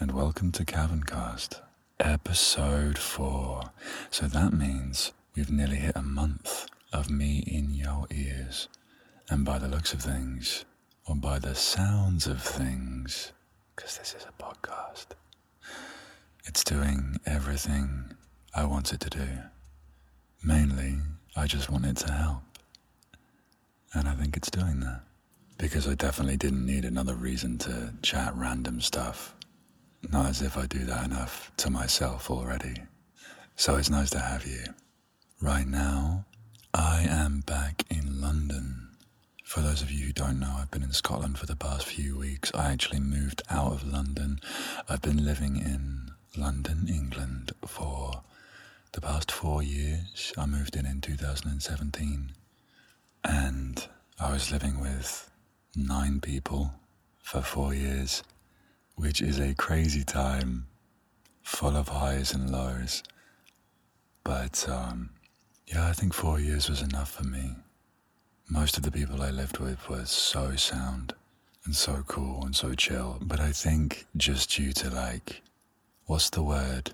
and welcome to Caverncast, episode 4. So that means we've nearly hit a month of me in your ears. And by the looks of things, or by the sounds of things, because this is a podcast, it's doing everything I want it to do. Mainly, I just want it to help. And I think it's doing that. Because I definitely didn't need another reason to chat random stuff. Not as if I do that enough to myself already. So it's nice to have you. Right now, I am back in London. For those of you who don't know, I've been in Scotland for the past few weeks. I actually moved out of London. I've been living in London, England for the past four years. I moved in in 2017 and I was living with nine people for four years, which is a crazy time full of highs and lows. But um, yeah, I think four years was enough for me. Most of the people I lived with were so sound and so cool and so chill. But I think just due to like, what's the word?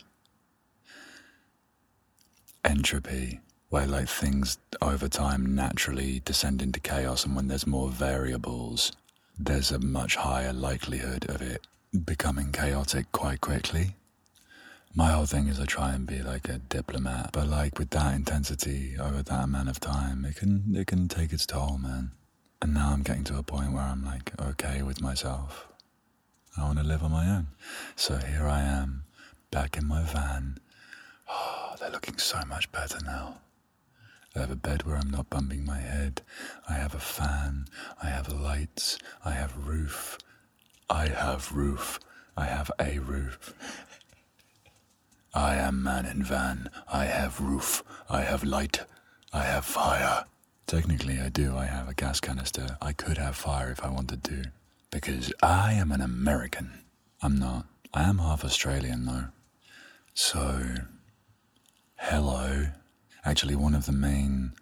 Entropy where like things over time naturally descend into chaos and when there's more variables there's a much higher likelihood of it becoming chaotic quite quickly my whole thing is i try and be like a diplomat but like with that intensity over that amount of time it can it can take its toll man and now i'm getting to a point where i'm like okay with myself i want to live on my own so here i am back in my van oh they're looking so much better now I have a bed where I'm not bumping my head. I have a fan. I have lights. I have roof. I have roof. I have a roof. I am man in van. I have roof. I have light. I have fire. Technically, I do. I have a gas canister. I could have fire if I wanted to. Because I am an American. I'm not. I am half Australian, though. So, hello. Actually, one of the main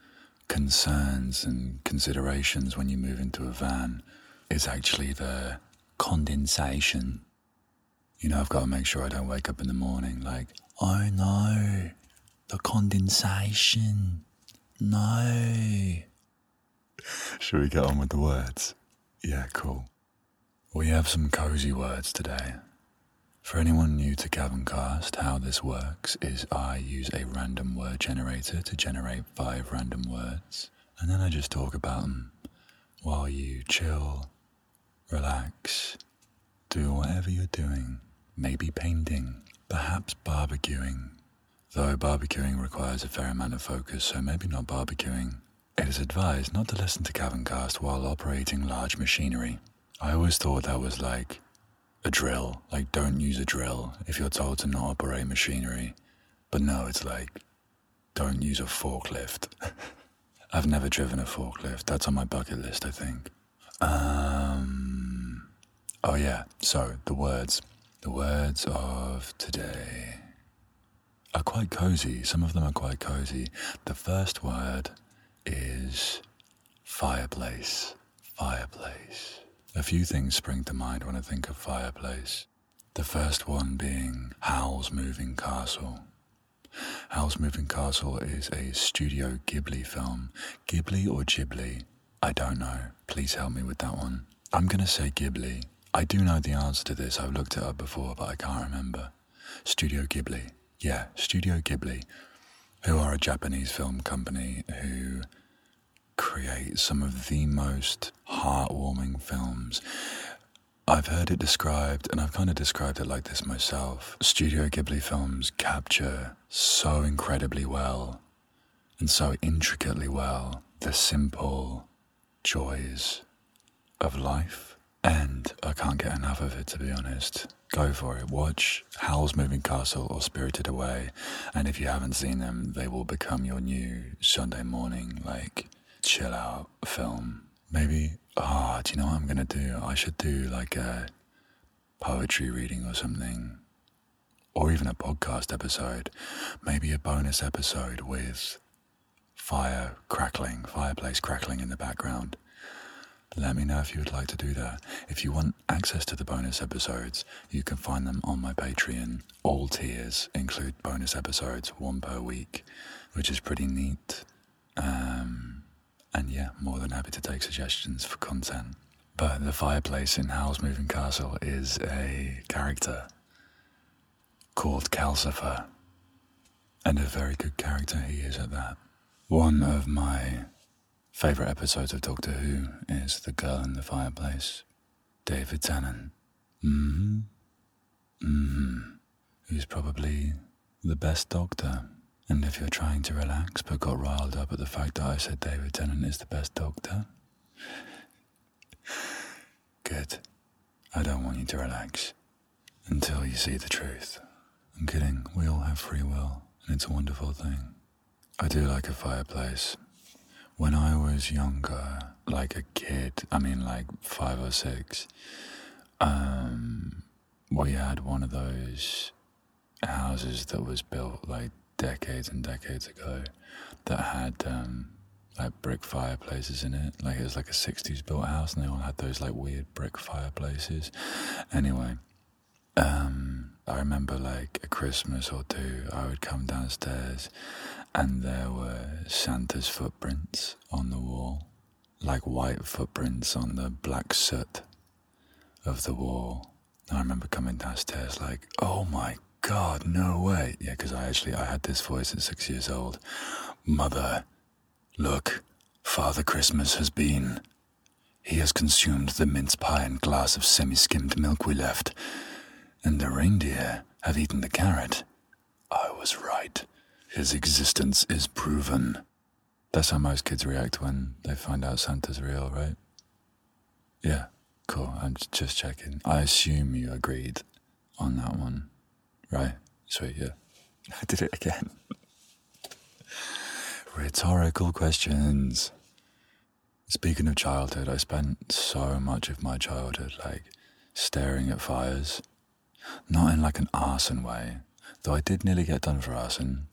concerns and considerations when you move into a van is actually the condensation. You know, I've got to make sure I don't wake up in the morning like, oh no, the condensation. No. Should we get on with the words? Yeah, cool. We have some cozy words today. For anyone new to Caverncast, how this works is I use a random word generator to generate five random words, and then I just talk about them while you chill, relax, do whatever you're doing. Maybe painting, perhaps barbecuing. Though barbecuing requires a fair amount of focus, so maybe not barbecuing. It is advised not to listen to Caverncast while operating large machinery. I always thought that was like a drill. Like, don't use a drill if you're told to not operate machinery. But no, it's like, don't use a forklift. I've never driven a forklift. That's on my bucket list, I think. Um, oh, yeah. So, the words. The words of today are quite cozy. Some of them are quite cozy. The first word is fireplace. Fireplace. A few things spring to mind when I think of fireplace. The first one being Howl's Moving Castle. Howl's Moving Castle is a Studio Ghibli film. Ghibli or Ghibli? I don't know. Please help me with that one. I'm going to say Ghibli. I do know the answer to this. I've looked it up before, but I can't remember. Studio Ghibli. Yeah, Studio Ghibli, who are a Japanese film company who create some of the most heartwarming films. I've heard it described, and I've kind of described it like this myself. Studio Ghibli films capture so incredibly well and so intricately well the simple joys of life. And I can't get enough of it, to be honest. Go for it. Watch Howl's Moving Castle or Spirited Away. And if you haven't seen them, they will become your new Sunday morning, like, chill out film. Maybe, ah, oh, do you know what I'm gonna do? I should do like a poetry reading or something, or even a podcast episode. Maybe a bonus episode with fire crackling, fireplace crackling in the background. Let me know if you would like to do that. If you want access to the bonus episodes, you can find them on my Patreon. All tiers include bonus episodes, one per week, which is pretty neat. Um, and yeah, more than happy to take suggestions for content. But the fireplace in Howl's Moving Castle is a character called Calcifer. And a very good character he is at that. One of my favourite episodes of Doctor Who is The Girl in the Fireplace. David Tennant. Mm hmm. Mm hmm. Who's probably the best doctor. And if you're trying to relax but got riled up at the fact that I said David Tennant is the best doctor, good. I don't want you to relax until you see the truth. I'm kidding, we all have free will, and it's a wonderful thing. I do like a fireplace. When I was younger, like a kid, I mean like five or six, um, we had one of those houses that was built like decades and decades ago that had um, like brick fireplaces in it. Like it was like a 60s built house and they all had those like weird brick fireplaces. Anyway, um, I remember like a Christmas or two, I would come downstairs and there were Santa's footprints on the wall, like white footprints on the black soot of the wall. I remember coming downstairs like, oh my God, no way. Yeah, because I actually I had this voice at six years old. Mother, look, Father Christmas has been. He has consumed the mince pie and glass of semi-skimmed milk we left, and the reindeer have eaten the carrot. I was right. His existence is proven. That's how most kids react when they find out Santa's real, right? Yeah, cool. I'm just checking. I assume you agreed on that one. Right. Sweet, yeah. I did it again. Rhetorical questions. Speaking of childhood, I spent so much of my childhood like staring at fires. Not in like an arson way, though I did nearly get done for arson.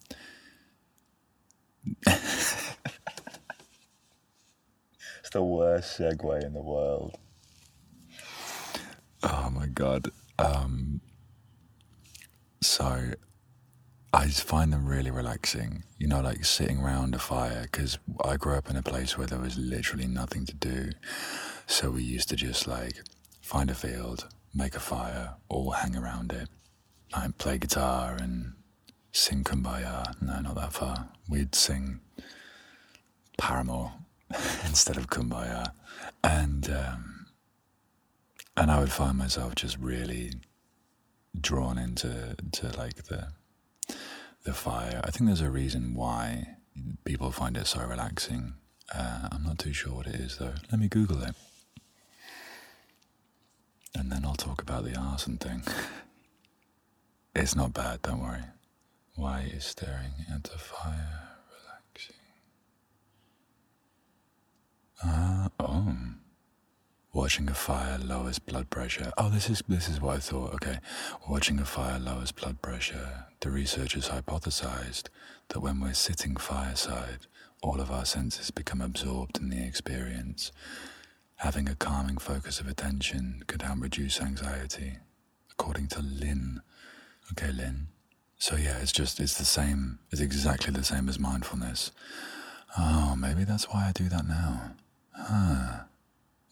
It's the worst segue in the world. Oh my god. Um, so I find them really relaxing, you know, like sitting around a fire, because I grew up in a place where there was literally nothing to do. So we used to just like find a field, make a fire, all hang around it, like play guitar and sing Kumbaya. No, not that far. We'd sing Paramore instead of Kumbaya. And, um, and I would find myself just really drawn into to like the the fire. I think there's a reason why people find it so relaxing. Uh, I'm not too sure what it is though. Let me Google it, and then I'll talk about the arson thing. it's not bad, don't worry. Why is staring at the fire relaxing? Ah, oh. Watching a fire lowers blood pressure. Oh, this is this is what I thought. Okay, watching a fire lowers blood pressure. The researchers hypothesized that when we're sitting fireside, all of our senses become absorbed in the experience. Having a calming focus of attention could help reduce anxiety, according to Lynn. Okay, Lynn. So yeah, it's just it's the same. It's exactly the same as mindfulness. Oh, maybe that's why I do that now. Huh.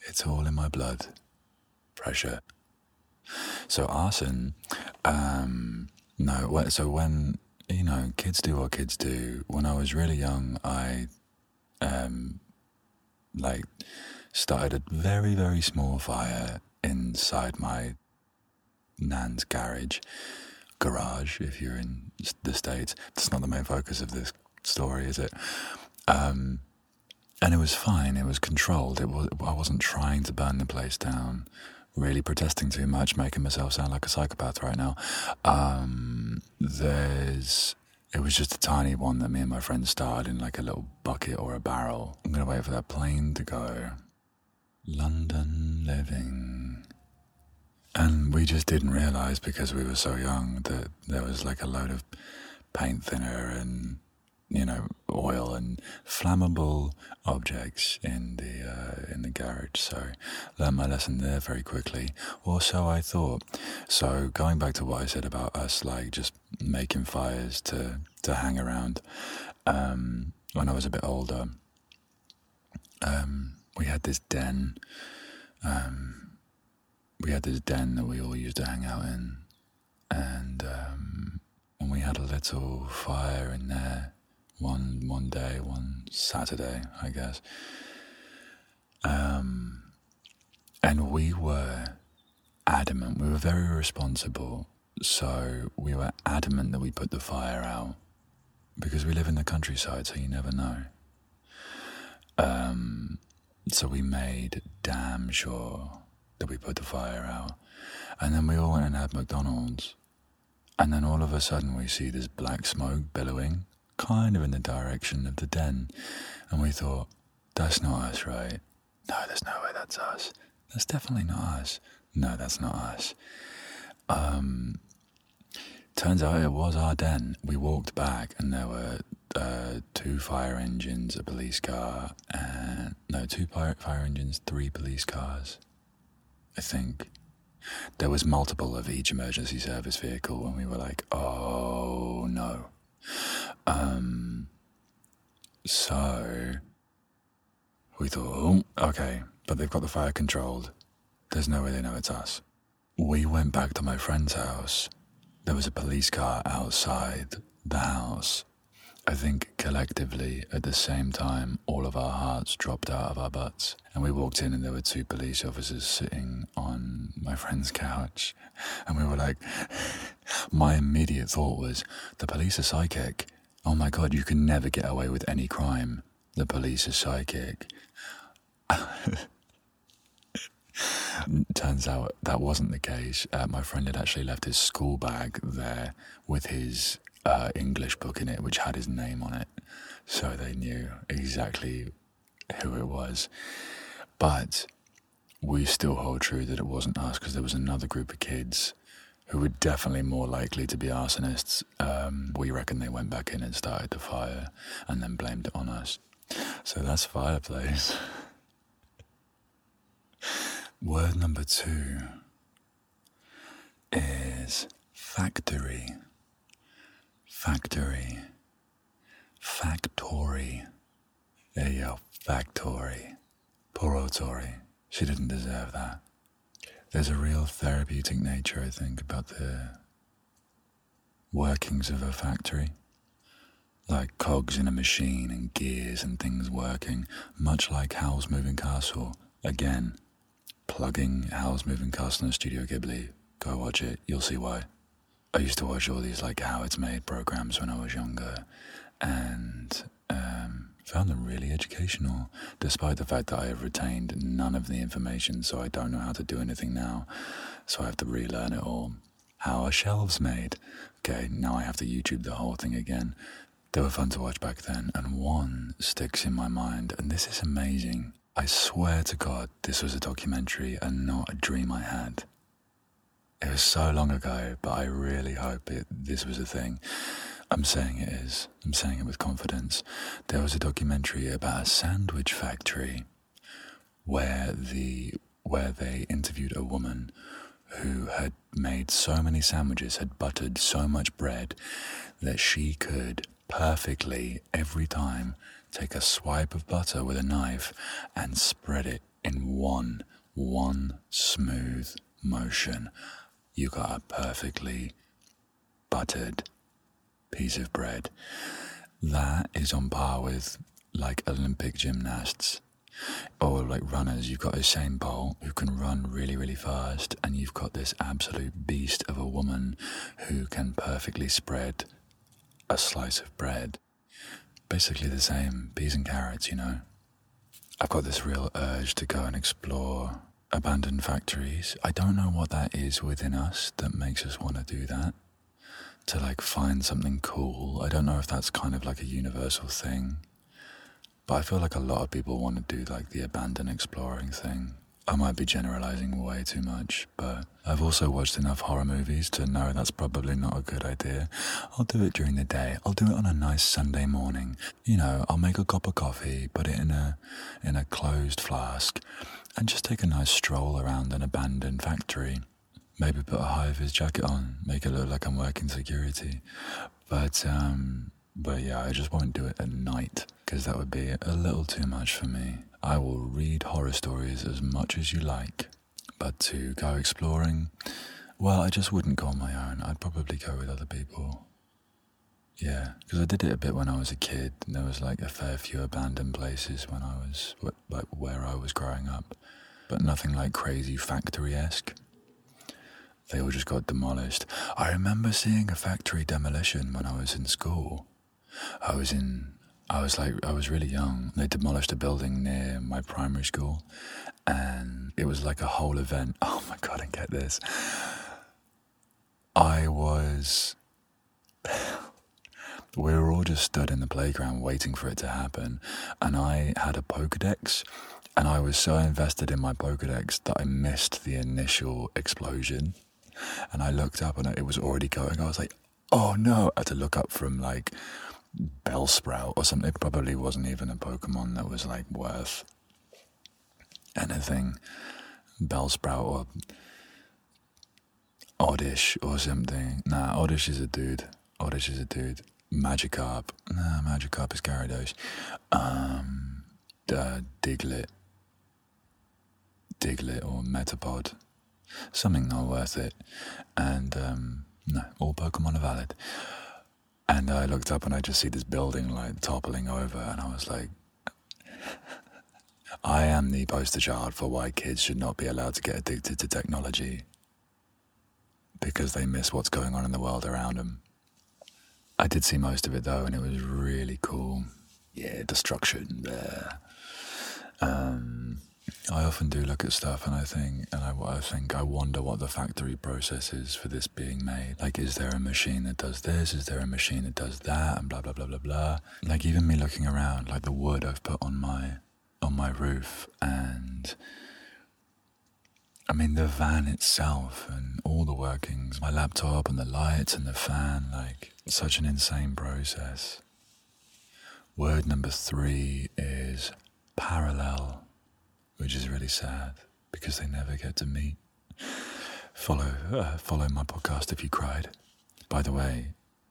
It's all in my blood. Pressure. So arson, um, no. So when you know, kids do what kids do. When I was really young, I, um, like, started a very very small fire inside my nan's garage, garage. If you're in the states, that's not the main focus of this story, is it? Um, and it was fine. It was controlled. It was. I wasn't trying to burn the place down. Really protesting too much, making myself sound like a psychopath right now. Um, there's. It was just a tiny one that me and my friend started in like a little bucket or a barrel. I'm gonna wait for that plane to go. London living. And we just didn't realize because we were so young that there was like a load of paint thinner and you know, oil and flammable objects in the uh, in the garage. So learned my lesson there very quickly, or so I thought. So going back to what I said about us, like just making fires to to hang around. Um, when I was a bit older, um, we had this den. Um, we had this den that we all used to hang out in, and um, and we had a little fire in there one one day, one Saturday, I guess. Um, and we were adamant. We were very responsible, so we were adamant that we put the fire out because we live in the countryside, so you never know. Um, so we made damn sure that we put the fire out, and then we all went and had McDonald's, and then all of a sudden we see this black smoke billowing kind of in the direction of the den. And we thought, that's not us, right? No, there's no way that's us. That's definitely not us. No, that's not us. Um, turns out it was our den. We walked back and there were uh, two fire engines, a police car, and no, two fire, fire engines, three police cars, I think. There was multiple of each emergency service vehicle, and we were like, oh no. Um, so we thought, oh, okay, but they've got the fire controlled. There's no way they know it's us. We went back to my friend's house. There was a police car outside the house. I think collectively at the same time, all of our hearts dropped out of our butts. And we walked in, and there were two police officers sitting on my friend's couch. And we were like, my immediate thought was, the police are psychic. Oh my God, you can never get away with any crime. The police are psychic. Turns out that wasn't the case. Uh, my friend had actually left his school bag there with his uh, English book in it, which had his name on it. So they knew exactly who it was. But we still hold true that it wasn't us because there was another group of kids who were definitely more likely to be arsonists. Um, we reckon they went back in and started the fire and then blamed it on us. So that's fireplace. Word number two is factory. Factory. Factory. You. Factory. Poor old Tori. She didn't deserve that. There's a real therapeutic nature, I think, about the workings of a factory. Like cogs in a machine and gears and things working, much like Howl's Moving Castle. Again, plugging Howl's Moving Castle in Studio Ghibli. Go watch it, you'll see why. I used to watch all these like how it's made programs when I was younger, and um, found them really educational, despite the fact that I have retained none of the information, so I don't know how to do anything now. So I have to relearn it all. How are shelves made? Okay, now I have to YouTube the whole thing again. They were fun to watch back then, and one sticks in my mind, and this is amazing. I swear to God, this was a documentary and not a dream I had. It was so long ago, but I really hope it, this was a thing. I'm saying it is. I'm saying it with confidence. There was a documentary about a sandwich factory where the where they interviewed a woman who had made so many sandwiches, had buttered so much bread that she could perfectly every time take a swipe of butter with a knife and spread it in one one smooth motion. You got a perfectly buttered piece of bread. That is on par with like Olympic gymnasts or like runners. You've got Usain Bolt who can run really, really fast, and you've got this absolute beast of a woman who can perfectly spread a slice of bread. Basically the same, peas and carrots, you know. I've got this real urge to go and explore abandoned factories. I don't know what that is within us that makes us want to do that to like find something cool. I don't know if that's kind of like a universal thing, but I feel like a lot of people want to do like the abandoned exploring thing. I might be generalizing way too much, but I've also watched enough horror movies to know that's probably not a good idea. I'll do it during the day. I'll do it on a nice Sunday morning. You know, I'll make a cup of coffee, put it in a in a closed flask, and just take a nice stroll around an abandoned factory. Maybe put a high vis jacket on, make it look like I'm working security. But um but yeah, I just won't do it at night because that would be a little too much for me. I will read horror stories as much as you like, but to go exploring, well, I just wouldn't go on my own. I'd probably go with other people. Yeah, because I did it a bit when I was a kid. And there was like a fair few abandoned places when I was like where I was growing up, but nothing like crazy factory esque. They all just got demolished. I remember seeing a factory demolition when I was in school. I was in I was like, I was really young. They demolished a building near my primary school, and it was like a whole event. Oh my god, and get this. I was. we were all just stood in the playground waiting for it to happen, and I had a Pokedex, and I was so invested in my Pokedex that I missed the initial explosion. And I looked up and it was already going. I was like, oh no. I had to look up from like Bellsprout or something. It probably wasn't even a Pokemon that was like worth anything. Bellsprout or Oddish or something. Nah, Oddish is a dude. Oddish is a dude. Magikarp. Nah, Magikarp is Gyarados. Um, uh, Diglett. Diglett or Metapod. Something not worth it. And, um, no, all Pokemon are valid. And I looked up and I just see this building like toppling over, and I was like, I am the poster child for why kids should not be allowed to get addicted to technology because they miss what's going on in the world around them. I did see most of it though, and it was really cool. Yeah, destruction there. Um, I often do look at stuff and I think, and I, I, think, I wonder what the factory process is for this being made. Like, is there a machine that does this? Is there a machine that does that? And blah blah blah blah blah. Like, even me looking around, like the wood I've put on my on my roof, and I mean the van itself and all the workings, my laptop and the lights and the fan. Like, such an insane process. Word number three is parallel which is really sad because they never get to meet. Follow, uh, follow my podcast if you cried. By the way,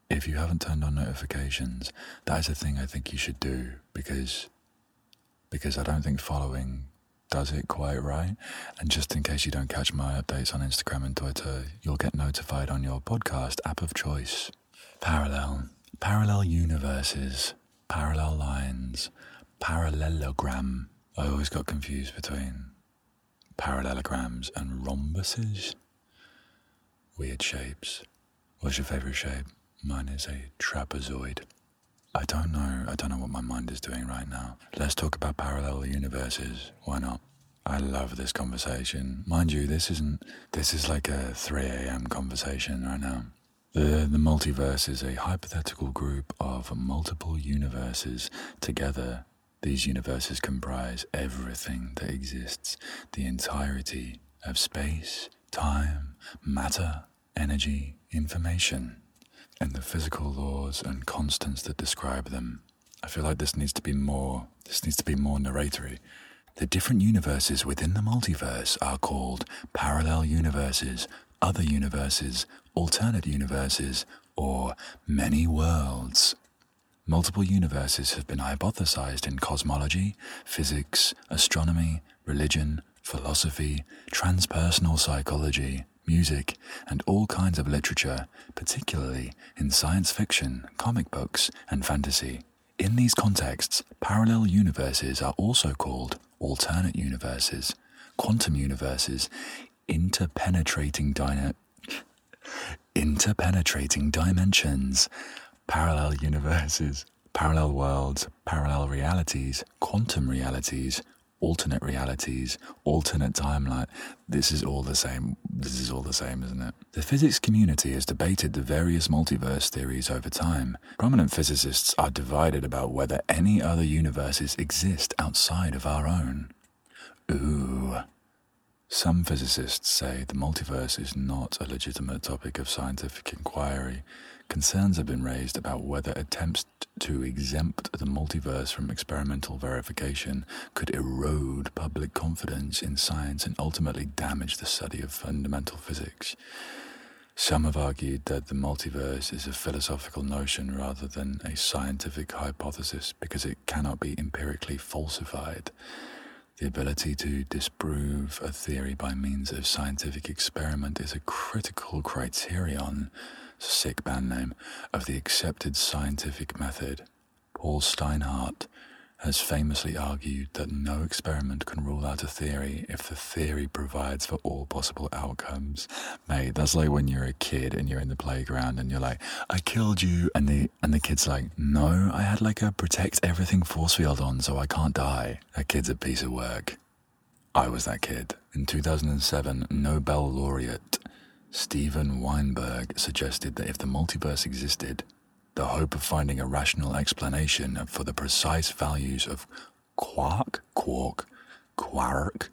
if you haven't turned on notifications, that is a thing I think you should do because because I don't think following does it quite right. And just in case you don't catch my updates on Instagram and Twitter, you'll get notified on your podcast app of choice. Parallel, parallel universes, parallel lines, parallelogram. I always got confused between parallelograms and rhombuses. Weird shapes. What's your favourite shape? Mine is a trapezoid. I don't know. I don't know what my mind is doing right now. Let's talk about parallel universes. Why not? I love this conversation. Mind you, this isn't. This is like a 3 a.m. conversation right now. The, the multiverse is a hypothetical group of multiple universes together these universes comprise everything that exists, the entirety of space, time, matter, energy, information, and the physical laws and constants that describe them. I feel like this needs to be more this needs to be more narratory. The different universes within the multiverse are called parallel universes, other universes, alternate universes, or many worlds. Multiple universes have been hypothesized in cosmology, physics, astronomy, religion, philosophy, transpersonal psychology, music, and all kinds of literature, particularly in science fiction, comic books, and fantasy. In these contexts, parallel universes are also called alternate universes, quantum universes, interpenetrating dyna- interpenetrating dimensions, parallel universes, parallel worlds, parallel realities, quantum realities, alternate realities, alternate timeline. This is all the same. This is all the same, isn't it? The physics community has debated the various multiverse theories over time. Prominent physicists are divided about whether any other universes exist outside of our own. Ooh, Some physicists say the multiverse is not a legitimate topic of scientific inquiry. Concerns have been raised about whether attempts to exempt the multiverse from experimental verification could erode public confidence in science and ultimately damage the study of fundamental physics. Some have argued that the multiverse is a philosophical notion rather than a scientific hypothesis because it cannot be empirically falsified. The ability to disprove a theory by means of scientific experiment is a critical criterion, sick band name, of the accepted scientific method. Paul Steinhardt has famously argued that no experiment can rule out a theory if the theory provides for all possible outcomes. Mate, that's like when you're a kid and you're in the playground and you're like, I killed you and the and the kid's like, No, I had like a protect everything force field on so I can't die. That kid's a piece of work. I was that kid. In 2007, Nobel laureate Steven Weinberg suggested that if the multiverse existed, the hope of finding a rational explanation for the precise values of quark, quark, quark,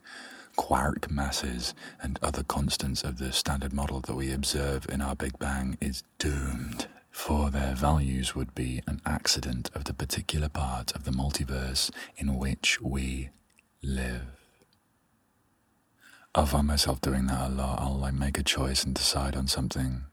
quark masses, and other constants of the standard model that we observe in our Big Bang is doomed. For their values would be an accident of the particular part of the multiverse in which we live. I find myself doing that a lot. I'll like make a choice and decide on something,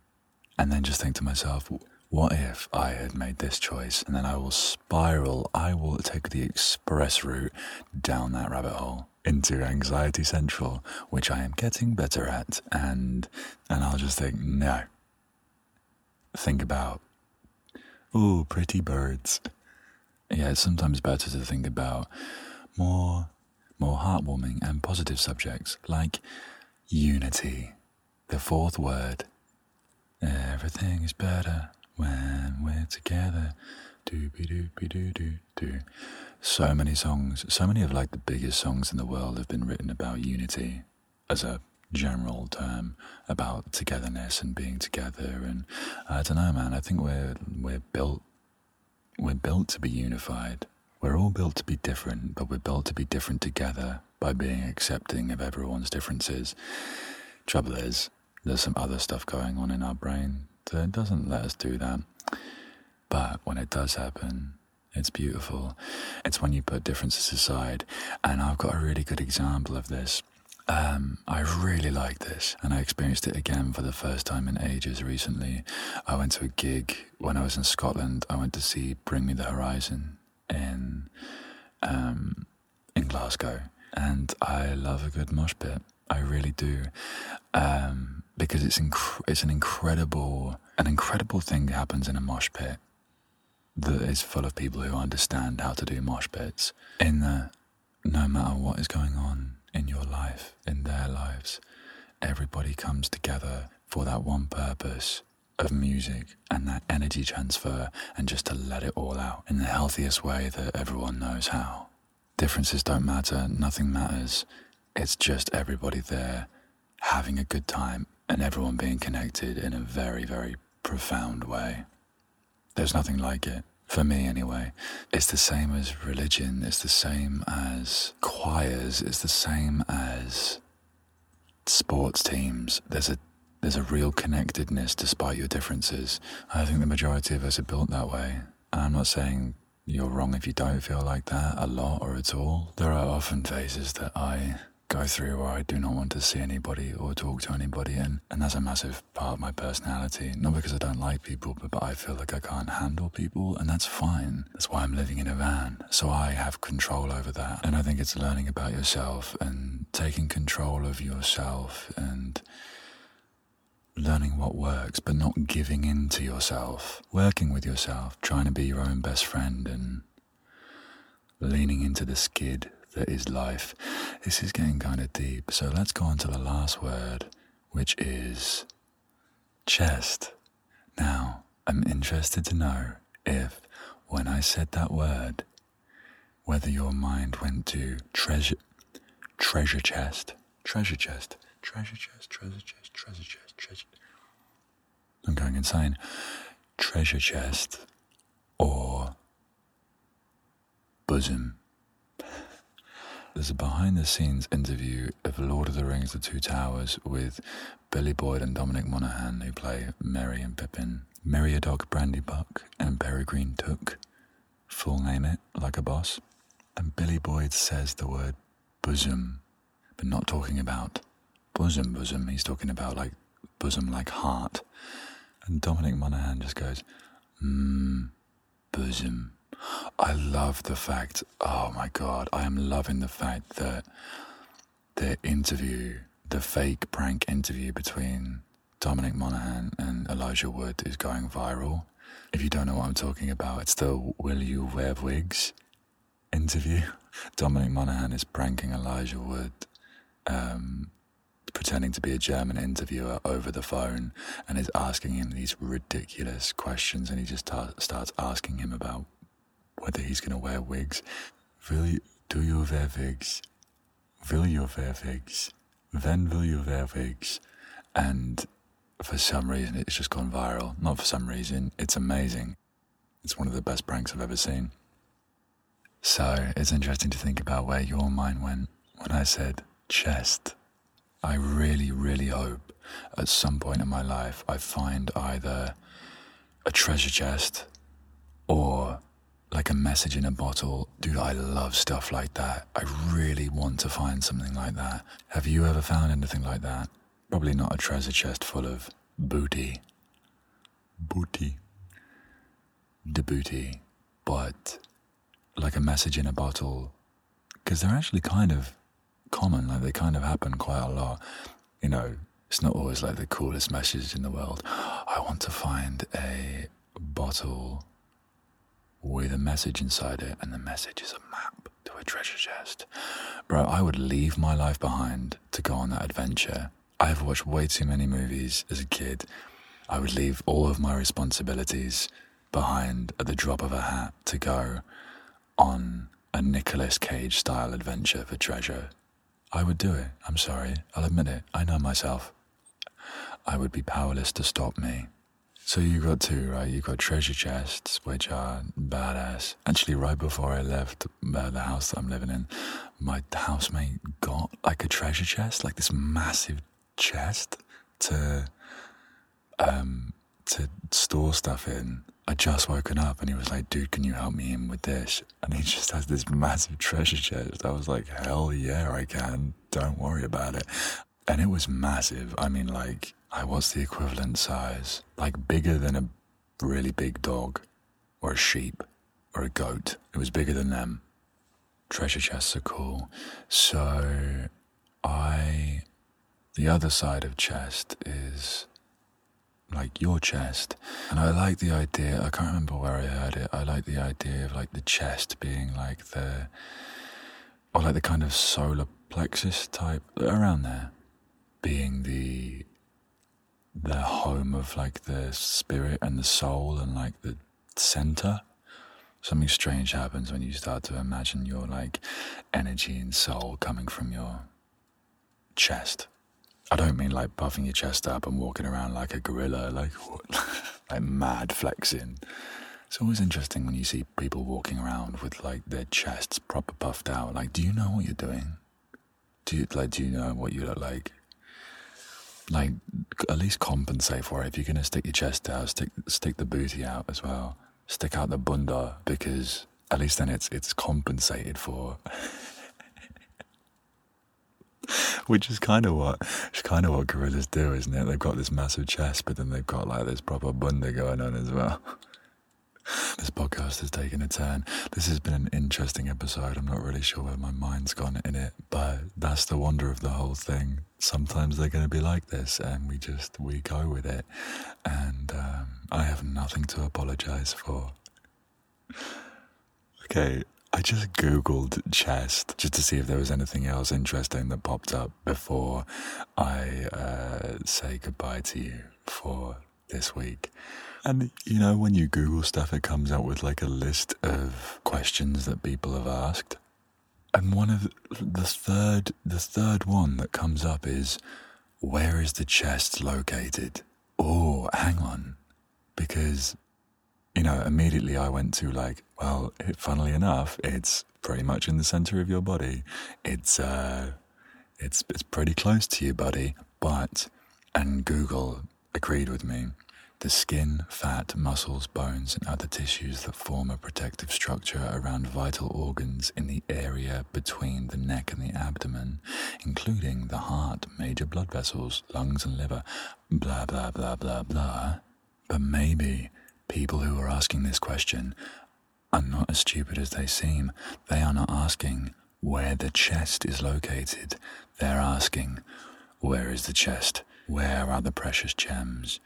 and then just think to myself, what if I had made this choice? And then I will spiral, I will take the express route down that rabbit hole into anxiety central, which I am getting better at. And, and I'll just think, no. Think about, oh, pretty birds. Yeah, it's sometimes better to think about more, more heartwarming and positive subjects like unity, the fourth word. Everything is better when we're together. So many songs, so many of like the biggest songs in the world have been written about unity as a general term about togetherness and being together and I don't know man I think we're we're built we're built to be unified we're all built to be different but we're built to be different together by being accepting of everyone's differences trouble is there's some other stuff going on in our brain that doesn't let us do that. But when it does happen, it's beautiful. It's when you put differences aside. And I've got a really good example of this. Um, I really like this, and I experienced it again for the first time in ages recently. I went to a gig when I was in Scotland. I went to see Bring Me the Horizon in um, in Glasgow, and I love a good mosh pit. I really do. Um, because it's inc- it's an incredible an incredible thing happens in a mosh pit that is full of people who understand how to do mosh pits. In that, no matter what is going on in your life, in their lives, everybody comes together for that one purpose of music and that energy transfer and just to let it all out in the healthiest way that everyone knows how. Differences don't matter, nothing matters. It's just everybody there having a good time and everyone being connected in a very, very profound way. There's nothing like it. For me, anyway, it's the same as religion, it's the same as choirs, it's the same as sports teams. There's a there's a real connectedness despite your differences. I think the majority of us are built that way. I'm not saying you're wrong if you don't feel like that a lot or at all. There are often phases that I go through where I do not want to see anybody or talk to anybody, and, and that's a massive part of my personality. Not because I don't like people, but, but I feel like I can't handle people, and that's fine. That's why I'm living in a van, so I have control over that. And I think it's learning about yourself and taking control of yourself and learning what works, but not giving in to yourself, working with yourself, trying to be your own best friend, and leaning into the skid that is life. This is getting kind of deep. So let's go on to the last word, which is chest. Now, I'm interested to know if, when I said that word, whether your mind went to treasure, treasure chest, treasure chest, treasure chest, treasure chest, treasure chest, treasure. I'm going insane. Treasure chest or bosom there's a behind the scenes interview of Lord of the Rings The Two Towers with Billy Boyd and Dominic Monaghan, who play Merry and Pippin, Meriadoc Brandybuck, and Peregrine Took. Full name it, like a boss. And Billy Boyd says the word bosom, but not talking about bosom, bosom. He's talking about like bosom, like heart. And Dominic Monaghan just goes, mmm, bosom. I love the fact, oh my God, I am loving the fact that the interview, the fake prank interview between Dominic Monaghan and Elijah Wood is going viral. If you don't know what I'm talking about, it's the Will You Wear Wigs interview. Dominic Monaghan is pranking Elijah Wood, um, pretending to be a German interviewer over the phone, and is asking him these ridiculous questions. And he just ta- starts asking him about whether he's going to wear wigs. You, do you wear wigs? Will you wear wigs? When will you wear wigs? And for some reason, it's just gone viral. Not for some reason, it's amazing. It's one of the best pranks I've ever seen. So it's interesting to think about where your mind went when I said chest. I really, really hope at some point in my life I find either a treasure chest or like a message in a bottle. Dude, I love stuff like that. I really want to find something like that. Have you ever found anything like that? Probably not a treasure chest full of booty. Booty. The booty. But like a message in a bottle. Because they're actually kind of common. Like they kind of happen quite a lot. You know, it's not always like the coolest message in the world. I want to find a bottle with a message inside it, and the message is a map to a treasure chest. Bro, I would leave my life behind to go on that adventure. I've watched way too many movies as a kid. I would leave all of my responsibilities behind at the drop of a hat to go on a Nicolas Cage style adventure for treasure. I would do it. I'm sorry. I'll admit it. I know myself. I would be powerless to stop me. So you got two, right? You got treasure chests, which are badass. Actually, right before I left uh, the house that I'm living in, my housemate got like a treasure chest, like this massive chest to um to store stuff in. I just woken up and he was like, dude, can you help me in with this? And he just has this massive treasure chest. I was like, hell yeah, I can. Don't worry about it. And it was massive. I mean, like, I was the equivalent size, like bigger than a really big dog or a sheep or a goat. It was bigger than them. Treasure chests are cool. So I, the other side of chest is like your chest. And I like the idea, I can't remember where I heard it. I like the idea of like the chest being like the, or like the kind of solar plexus type around there being the the home of like the spirit and the soul and like the center. Something strange happens when you start to imagine your like energy and soul coming from your chest. I don't mean like puffing your chest up and walking around like a gorilla, like like mad flexing. It's always interesting when you see people walking around with like their chests proper puffed out. Like, do you know what you're doing? Do you like? Do you know what you look like? like at least compensate for it. If you're gonna stick your chest out, stick stick the booty out as well. Stick out the bunda because at least then it's it's compensated for. Which is kind of what it's kind of what gorillas do, isn't it? They've got this massive chest, but then they've got like this proper bunda going on as well. This podcast has taken a turn. This has been an interesting episode. I'm not really sure where my mind's gone in it, but that's the wonder of the whole thing. Sometimes they're going to be like this, and we just we go with it. And um, I have nothing to apologize for. Okay, I just googled chest just to see if there was anything else interesting that popped up before I uh, say goodbye to you for this week. And you know, when you Google stuff, it comes out with like a list of questions that people have asked. And one of the third, the third one that comes up is, where is the chest located? Oh, hang on. Because, you know, immediately I went to like, well, it, funnily enough, it's pretty much in the center of your body. It's uh, it's it's pretty close to you, buddy. But and Google agreed with me. The skin, fat, muscles, bones, and other tissues that form a protective structure around vital organs in the area between the neck and the abdomen, including the heart, major blood vessels, lungs, and liver. Blah, blah, blah, blah, blah. But maybe people who are asking this question are not as stupid as they seem. They are not asking where the chest is located. They're asking, where is the chest? Where are the precious gems?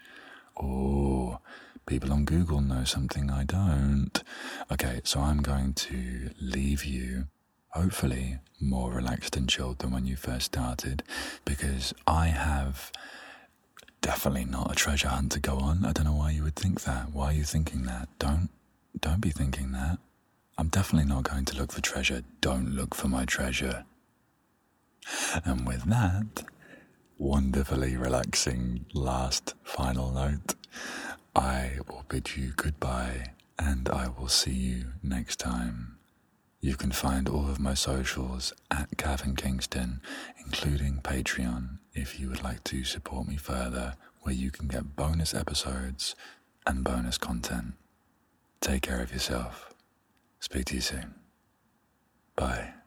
Oh, people on Google know something I don't. Okay, so I'm going to leave you, hopefully, more relaxed and chilled than when you first started, because I have definitely not a treasure hunt to go on. I don't know why you would think that. Why are you thinking that? Don't, don't be thinking that. I'm definitely not going to look for treasure. Don't look for my treasure. And with that, wonderfully relaxing last final note, I will bid you goodbye and I will see you next time. You can find all of my socials at Gavin Kingston, including Patreon, if you would like to support me further, where you can get bonus episodes and bonus content. Take care of yourself. Speak to you soon. Bye.